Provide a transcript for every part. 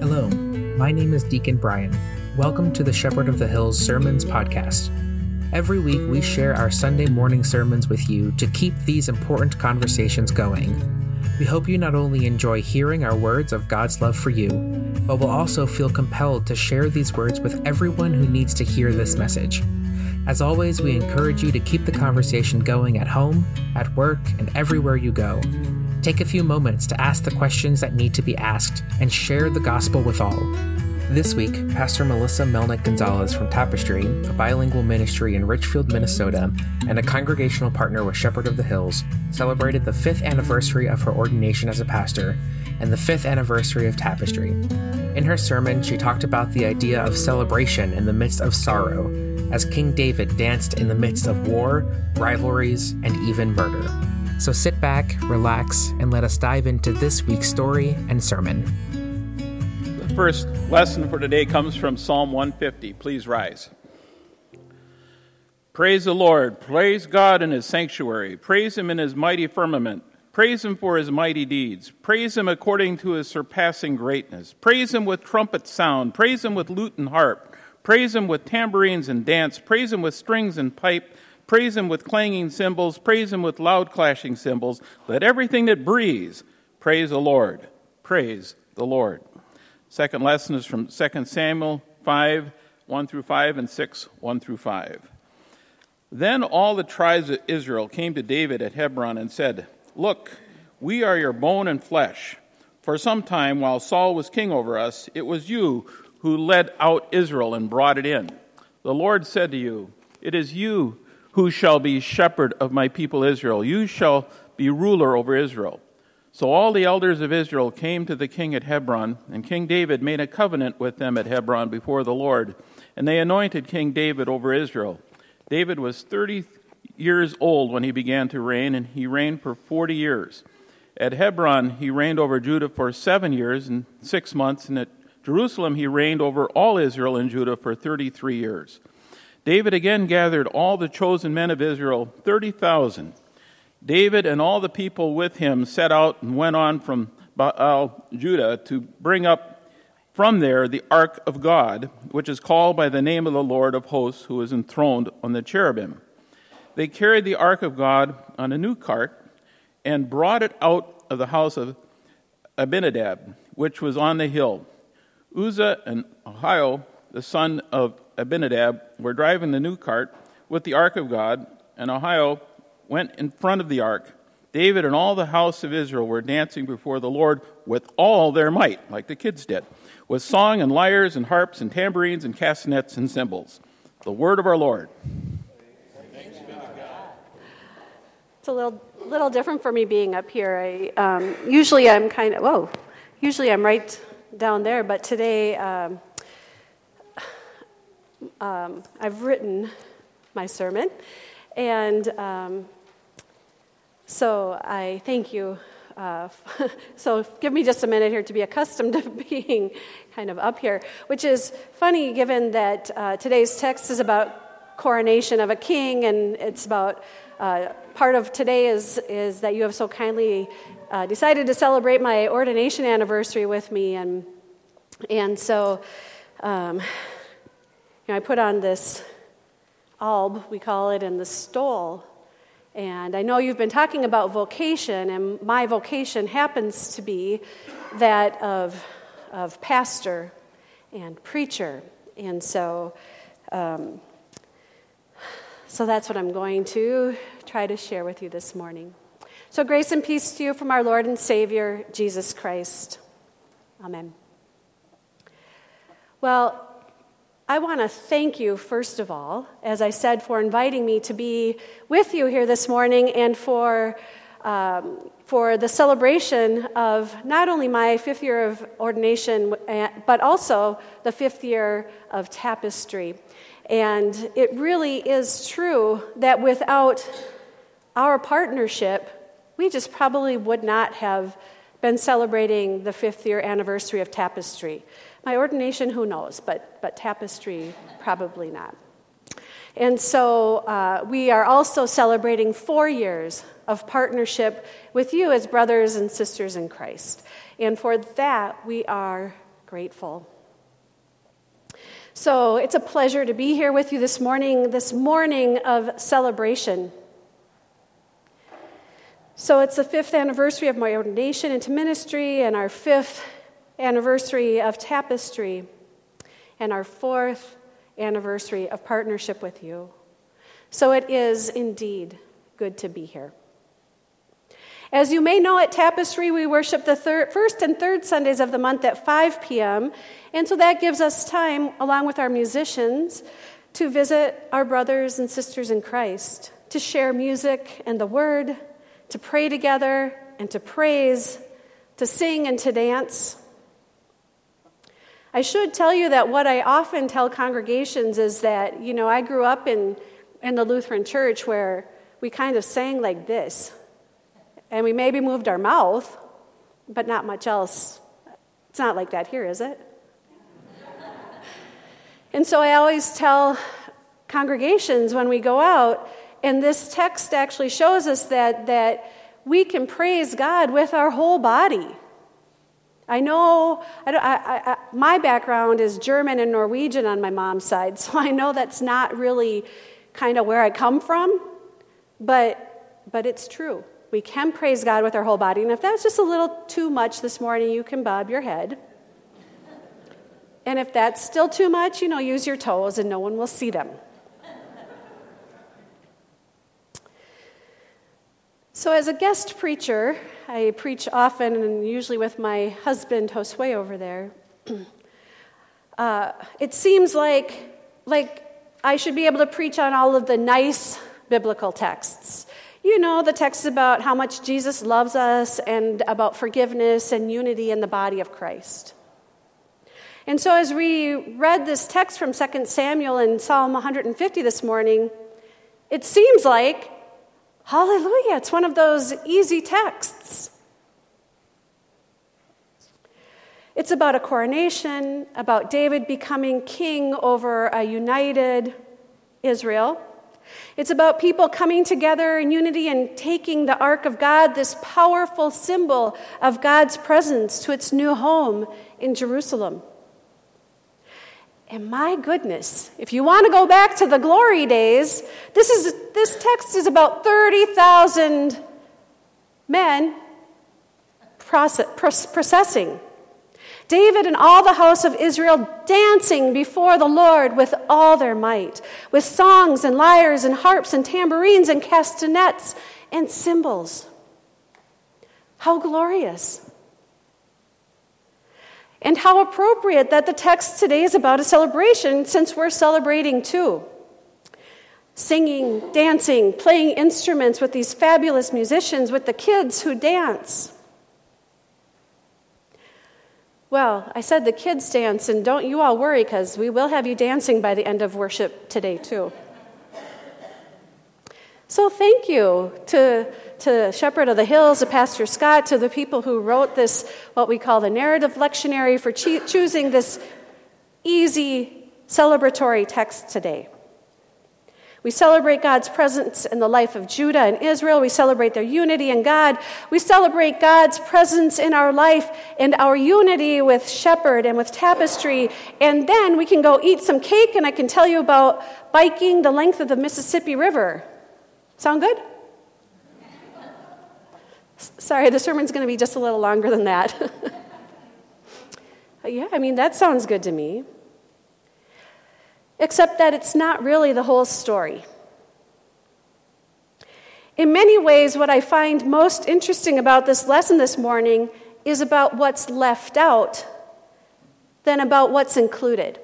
Hello, my name is Deacon Brian. Welcome to the Shepherd of the Hills Sermons podcast. Every week, we share our Sunday morning sermons with you to keep these important conversations going. We hope you not only enjoy hearing our words of God's love for you, but will also feel compelled to share these words with everyone who needs to hear this message. As always, we encourage you to keep the conversation going at home, at work, and everywhere you go. Take a few moments to ask the questions that need to be asked and share the gospel with all. This week, Pastor Melissa Melnick Gonzalez from Tapestry, a bilingual ministry in Richfield, Minnesota, and a congregational partner with Shepherd of the Hills, celebrated the fifth anniversary of her ordination as a pastor and the fifth anniversary of Tapestry. In her sermon, she talked about the idea of celebration in the midst of sorrow, as King David danced in the midst of war, rivalries, and even murder. So sit back, relax, and let us dive into this week's story and sermon. The first lesson for today comes from Psalm 150. Please rise. Praise the Lord. Praise God in his sanctuary. Praise him in his mighty firmament. Praise him for his mighty deeds. Praise him according to his surpassing greatness. Praise him with trumpet sound. Praise him with lute and harp. Praise him with tambourines and dance. Praise him with strings and pipe. Praise him with clanging cymbals. Praise him with loud clashing cymbals. Let everything that breathes praise the Lord. Praise the Lord. Second lesson is from 2 Samuel 5 1 through 5 and 6 1 through 5. Then all the tribes of Israel came to David at Hebron and said, Look, we are your bone and flesh. For some time, while Saul was king over us, it was you who led out Israel and brought it in. The Lord said to you, It is you who shall be shepherd of my people Israel. You shall be ruler over Israel. So all the elders of Israel came to the king at Hebron, and King David made a covenant with them at Hebron before the Lord, and they anointed King David over Israel. David was 30 years old when he began to reign, and he reigned for 40 years. At Hebron, he reigned over Judah for seven years and six months, and at Jerusalem, he reigned over all Israel and Judah for 33 years. David again gathered all the chosen men of Israel, 30,000. David and all the people with him set out and went on from Baal, Judah, to bring up from there the ark of God, which is called by the name of the Lord of hosts, who is enthroned on the cherubim. They carried the ark of God on a new cart and brought it out of the house of Abinadab, which was on the hill. Uzzah and Ahio, the son of Abinadab were driving the new cart with the ark of God, and Ahio went in front of the ark. David and all the house of Israel were dancing before the Lord with all their might, like the kids did, with song and lyres and harps and tambourines and castanets and cymbals. The word of our Lord. It's a little little different for me being up here. I um, usually I'm kind of whoa, usually I'm right down there, but today um, um, I've written my sermon, and um, so I thank you. Uh, so give me just a minute here to be accustomed to being kind of up here, which is funny given that uh, today's text is about coronation of a king, and it's about uh, part of today is is that you have so kindly uh, decided to celebrate my ordination anniversary with me, and and so. Um, you know, I put on this alb, we call it, and the stole. And I know you've been talking about vocation, and my vocation happens to be that of, of pastor and preacher. And so, um, so that's what I'm going to try to share with you this morning. So, grace and peace to you from our Lord and Savior, Jesus Christ. Amen. Well, I want to thank you, first of all, as I said, for inviting me to be with you here this morning and for, um, for the celebration of not only my fifth year of ordination, uh, but also the fifth year of tapestry. And it really is true that without our partnership, we just probably would not have been celebrating the fifth year anniversary of tapestry. My ordination, who knows, but, but tapestry, probably not. And so uh, we are also celebrating four years of partnership with you as brothers and sisters in Christ. And for that, we are grateful. So it's a pleasure to be here with you this morning, this morning of celebration. So it's the fifth anniversary of my ordination into ministry, and our fifth anniversary of tapestry, and our fourth anniversary of partnership with you. So it is indeed good to be here. As you may know, at Tapestry, we worship the first and third Sundays of the month at 5 p.m. And so that gives us time, along with our musicians, to visit our brothers and sisters in Christ, to share music and the word, to pray together and to praise, to sing and to dance. I should tell you that what I often tell congregations is that, you know, I grew up in, in the Lutheran church where we kind of sang like this. And we maybe moved our mouth, but not much else. It's not like that here, is it? and so I always tell congregations when we go out, and this text actually shows us that, that we can praise God with our whole body. I know I I, I, my background is German and Norwegian on my mom's side, so I know that's not really kind of where I come from, but, but it's true. We can praise God with our whole body. And if that's just a little too much this morning, you can bob your head. And if that's still too much, you know, use your toes and no one will see them. So, as a guest preacher, I preach often and usually with my husband, Josue, over there. uh, it seems like, like I should be able to preach on all of the nice biblical texts you know, the texts about how much Jesus loves us and about forgiveness and unity in the body of Christ. And so, as we read this text from 2 Samuel and Psalm 150 this morning, it seems like, hallelujah, it's one of those easy texts. It's about a coronation, about David becoming king over a united Israel. It's about people coming together in unity and taking the Ark of God, this powerful symbol of God's presence, to its new home in Jerusalem. And my goodness, if you want to go back to the glory days, this, is, this text is about 30,000 men process, processing David and all the house of Israel dancing before the Lord with all their might, with songs and lyres and harps and tambourines and castanets and cymbals. How glorious! And how appropriate that the text today is about a celebration since we're celebrating too. Singing, dancing, playing instruments with these fabulous musicians, with the kids who dance. Well, I said the kids dance, and don't you all worry because we will have you dancing by the end of worship today, too. So, thank you to, to Shepherd of the Hills, to Pastor Scott, to the people who wrote this, what we call the narrative lectionary, for choosing this easy celebratory text today. We celebrate God's presence in the life of Judah and Israel. We celebrate their unity in God. We celebrate God's presence in our life and our unity with Shepherd and with Tapestry. And then we can go eat some cake, and I can tell you about biking the length of the Mississippi River. Sound good? Sorry, the sermon's going to be just a little longer than that. yeah, I mean, that sounds good to me except that it's not really the whole story. In many ways, what I find most interesting about this lesson this morning is about what's left out than about what's included.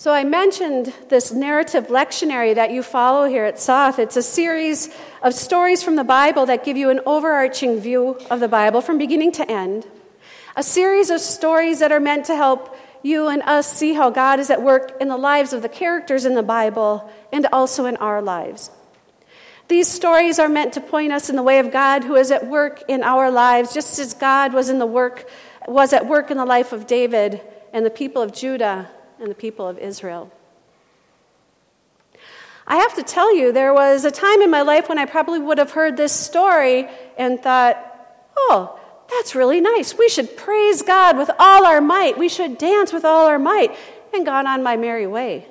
So, I mentioned this narrative lectionary that you follow here at Soth. It's a series of stories from the Bible that give you an overarching view of the Bible from beginning to end. A series of stories that are meant to help you and us see how God is at work in the lives of the characters in the Bible and also in our lives. These stories are meant to point us in the way of God who is at work in our lives, just as God was in the work was at work in the life of David and the people of Judah and the people of Israel. I have to tell you, there was a time in my life when I probably would have heard this story and thought, oh, that's really nice. We should praise God with all our might. We should dance with all our might, and gone on my merry way.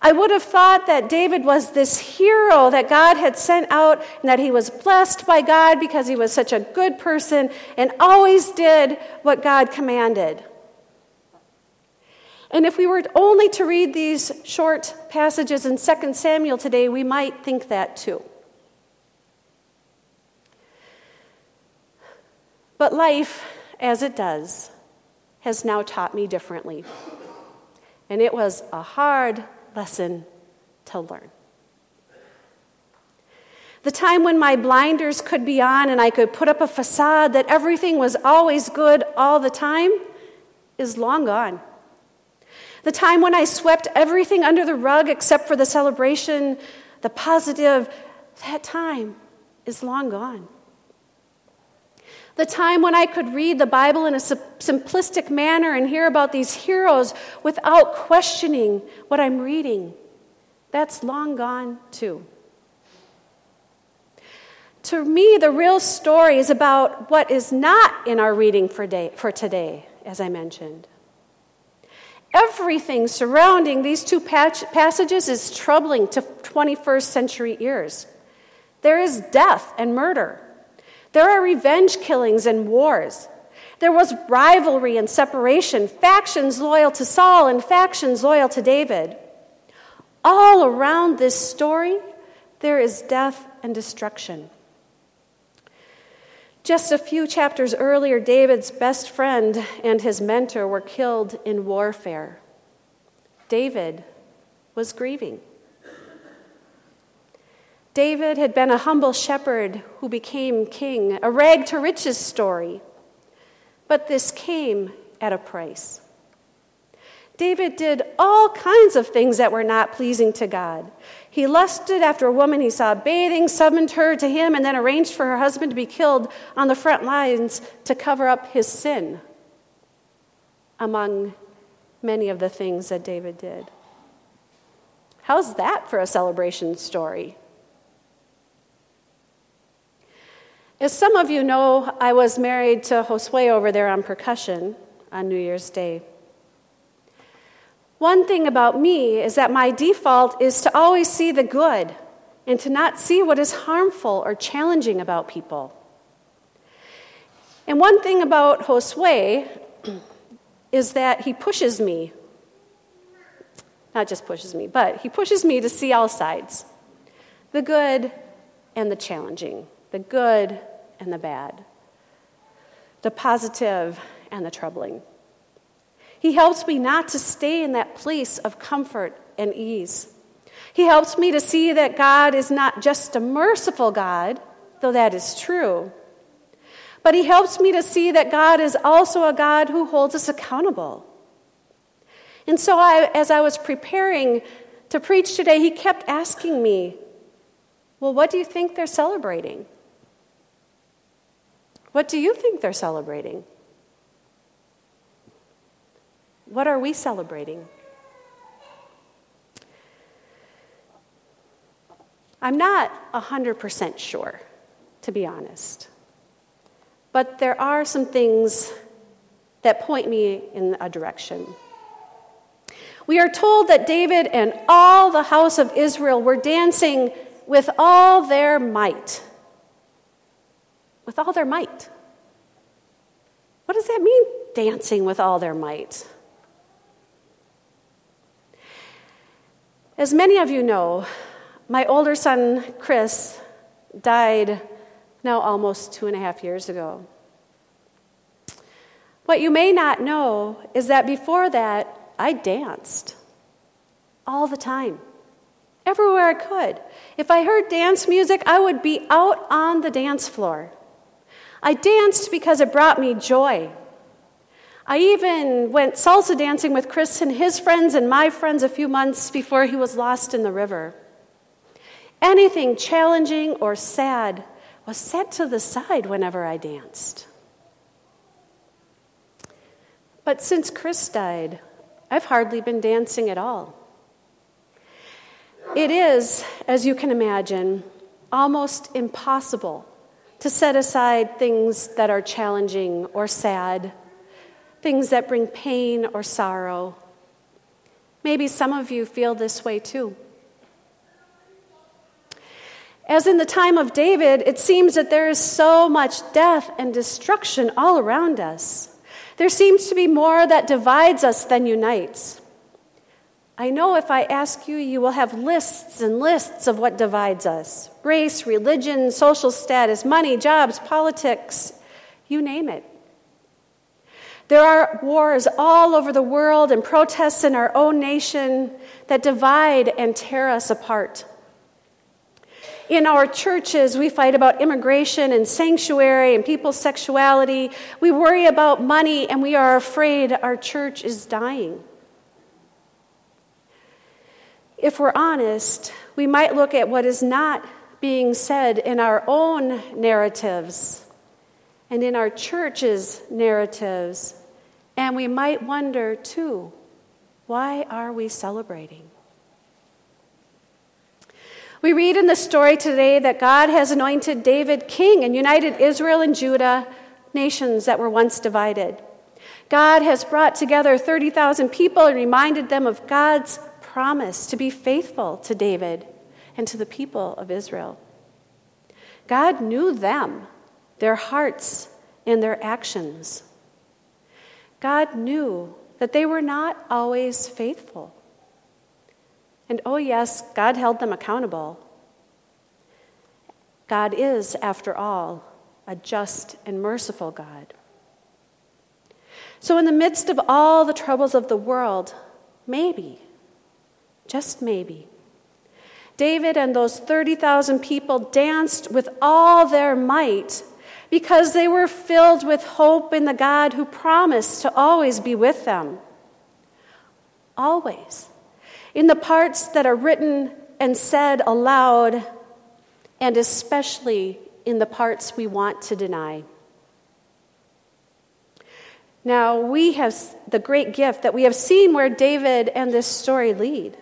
I would have thought that David was this hero that God had sent out and that he was blessed by God because he was such a good person and always did what God commanded. And if we were only to read these short passages in 2 Samuel today, we might think that too. But life, as it does, has now taught me differently. And it was a hard lesson to learn. The time when my blinders could be on and I could put up a facade that everything was always good all the time is long gone. The time when I swept everything under the rug except for the celebration, the positive, that time is long gone. The time when I could read the Bible in a simplistic manner and hear about these heroes without questioning what I'm reading, that's long gone too. To me, the real story is about what is not in our reading for, day, for today, as I mentioned. Everything surrounding these two passages is troubling to 21st century ears. There is death and murder. There are revenge killings and wars. There was rivalry and separation, factions loyal to Saul and factions loyal to David. All around this story, there is death and destruction. Just a few chapters earlier, David's best friend and his mentor were killed in warfare. David was grieving. David had been a humble shepherd who became king, a rag to riches story. But this came at a price. David did all kinds of things that were not pleasing to God. He lusted after a woman he saw bathing, summoned her to him, and then arranged for her husband to be killed on the front lines to cover up his sin, among many of the things that David did. How's that for a celebration story? As some of you know, I was married to Josue over there on percussion on New Year's Day. One thing about me is that my default is to always see the good and to not see what is harmful or challenging about people. And one thing about Josue is that he pushes me. Not just pushes me, but he pushes me to see all sides the good and the challenging the good and the bad, the positive and the troubling. He helps me not to stay in that place of comfort and ease. He helps me to see that God is not just a merciful God, though that is true, but He helps me to see that God is also a God who holds us accountable. And so, I, as I was preparing to preach today, He kept asking me, Well, what do you think they're celebrating? What do you think they're celebrating? What are we celebrating? I'm not 100% sure, to be honest. But there are some things that point me in a direction. We are told that David and all the house of Israel were dancing with all their might with all their might. What does that mean, dancing with all their might? As many of you know, my older son, Chris, died now almost two and a half years ago. What you may not know is that before that, I danced all the time, everywhere I could. If I heard dance music, I would be out on the dance floor. I danced because it brought me joy. I even went salsa dancing with Chris and his friends and my friends a few months before he was lost in the river. Anything challenging or sad was set to the side whenever I danced. But since Chris died, I've hardly been dancing at all. It is, as you can imagine, almost impossible to set aside things that are challenging or sad, things that bring pain or sorrow. Maybe some of you feel this way too. As in the time of David, it seems that there is so much death and destruction all around us. There seems to be more that divides us than unites. I know if I ask you, you will have lists and lists of what divides us race, religion, social status, money, jobs, politics, you name it. There are wars all over the world and protests in our own nation that divide and tear us apart. In our churches, we fight about immigration and sanctuary and people's sexuality. We worry about money and we are afraid our church is dying. If we're honest, we might look at what is not being said in our own narratives and in our church's narratives, and we might wonder too why are we celebrating? We read in the story today that God has anointed David king and united Israel and Judah, nations that were once divided. God has brought together 30,000 people and reminded them of God's promise to be faithful to David and to the people of Israel. God knew them, their hearts, and their actions. God knew that they were not always faithful. And oh, yes, God held them accountable. God is, after all, a just and merciful God. So, in the midst of all the troubles of the world, maybe, just maybe, David and those 30,000 people danced with all their might because they were filled with hope in the God who promised to always be with them. Always in the parts that are written and said aloud, and especially in the parts we want to deny. Now, we have the great gift that we have seen where David and this story lead.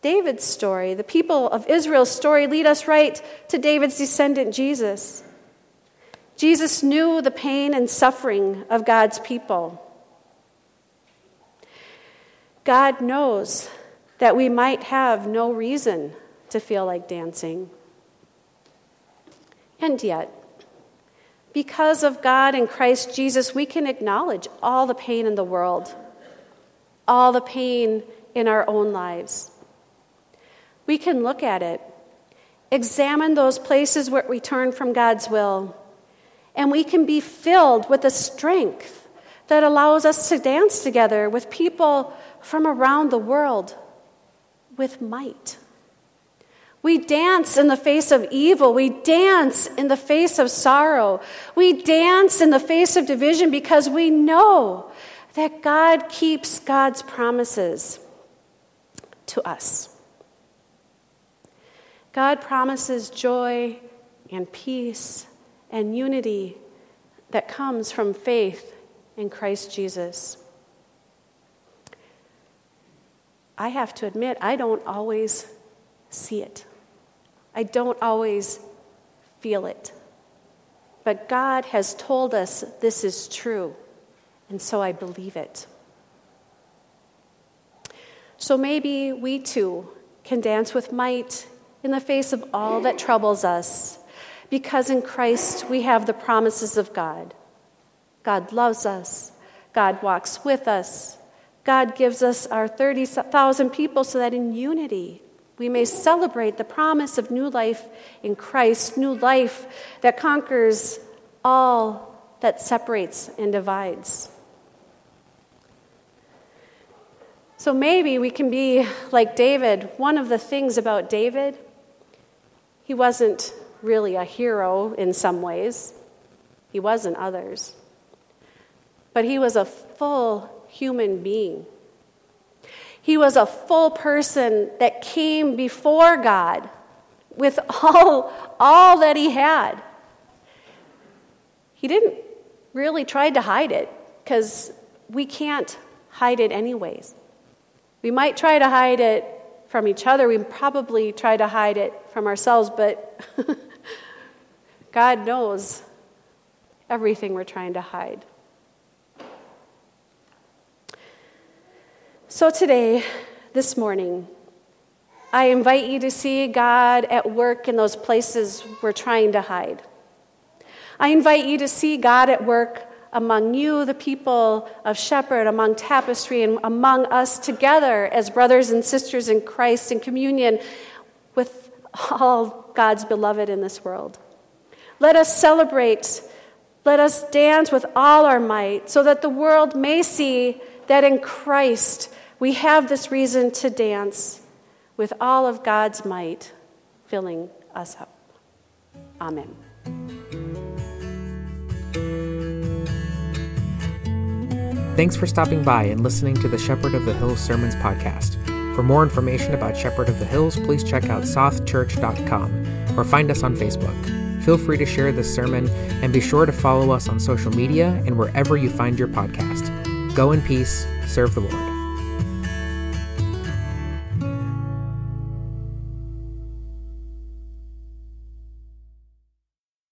David's story, the people of Israel's story, lead us right to David's descendant, Jesus. Jesus knew the pain and suffering of God's people. God knows that we might have no reason to feel like dancing. And yet, because of God and Christ Jesus, we can acknowledge all the pain in the world, all the pain in our own lives. We can look at it, examine those places where we turn from God's will, and we can be filled with a strength that allows us to dance together with people from around the world with might. We dance in the face of evil. We dance in the face of sorrow. We dance in the face of division because we know that God keeps God's promises to us. God promises joy and peace and unity that comes from faith in Christ Jesus. I have to admit, I don't always see it. I don't always feel it. But God has told us this is true, and so I believe it. So maybe we too can dance with might in the face of all that troubles us, because in Christ we have the promises of God. God loves us, God walks with us, God gives us our 30,000 people so that in unity we may celebrate the promise of new life in Christ, new life that conquers all that separates and divides. So maybe we can be like David. One of the things about David, he wasn't really a hero in some ways, he was in others. But he was a full human being. He was a full person that came before God with all, all that he had. He didn't really try to hide it because we can't hide it anyways. We might try to hide it from each other. We probably try to hide it from ourselves, but God knows everything we're trying to hide. So, today, this morning, I invite you to see God at work in those places we're trying to hide. I invite you to see God at work among you, the people of Shepherd, among Tapestry, and among us together as brothers and sisters in Christ in communion with all God's beloved in this world. Let us celebrate, let us dance with all our might, so that the world may see that in Christ we have this reason to dance with all of God's might filling us up. Amen. Thanks for stopping by and listening to the Shepherd of the Hills Sermons podcast. For more information about Shepherd of the Hills, please check out sothchurch.com or find us on Facebook. Feel free to share this sermon and be sure to follow us on social media and wherever you find your podcast. Go in peace, serve the Lord.